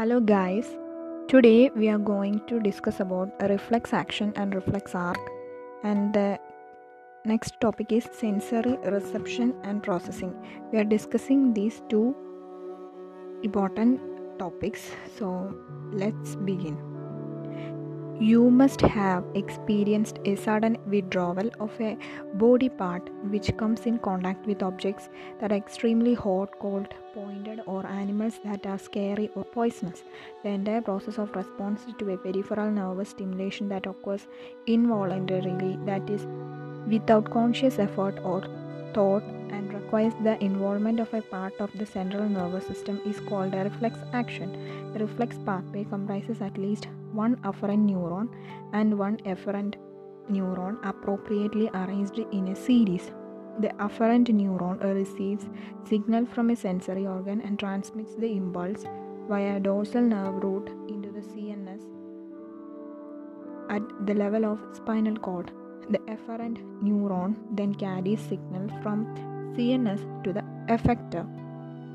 Hello guys. Today we are going to discuss about reflex action and reflex arc and the next topic is sensory reception and processing. We are discussing these two important topics. So let's begin. You must have experienced a sudden withdrawal of a body part which comes in contact with objects that are extremely hot, cold, pointed, or animals that are scary or poisonous. The entire process of response to a peripheral nervous stimulation that occurs involuntarily, that is, without conscious effort or thought, requires the involvement of a part of the central nervous system is called a reflex action. The reflex pathway comprises at least one afferent neuron and one efferent neuron appropriately arranged in a series. The afferent neuron receives signal from a sensory organ and transmits the impulse via dorsal nerve root into the CNS at the level of spinal cord. The efferent neuron then carries signal from CNS to the effector.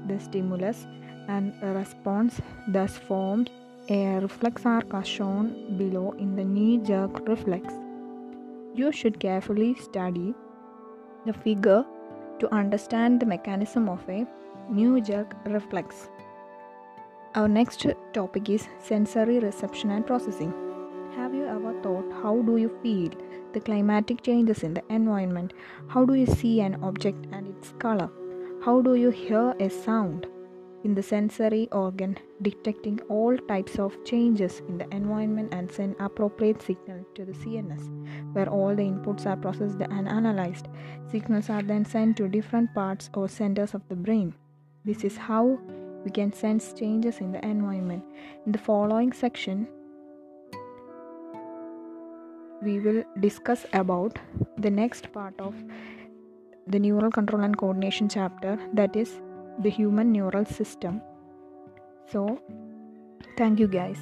The stimulus and response thus forms a reflex arc as shown below in the knee jerk reflex. You should carefully study the figure to understand the mechanism of a knee jerk reflex. Our next topic is sensory reception and processing. Have you ever thought how do you feel the climatic changes in the environment? How do you see an object and its color? How do you hear a sound? in the sensory organ, detecting all types of changes in the environment and send appropriate signal to the CNS, where all the inputs are processed and analyzed. Signals are then sent to different parts or centers of the brain. This is how we can sense changes in the environment. In the following section, we will discuss about the next part of the neural control and coordination chapter that is the human neural system. So, thank you guys.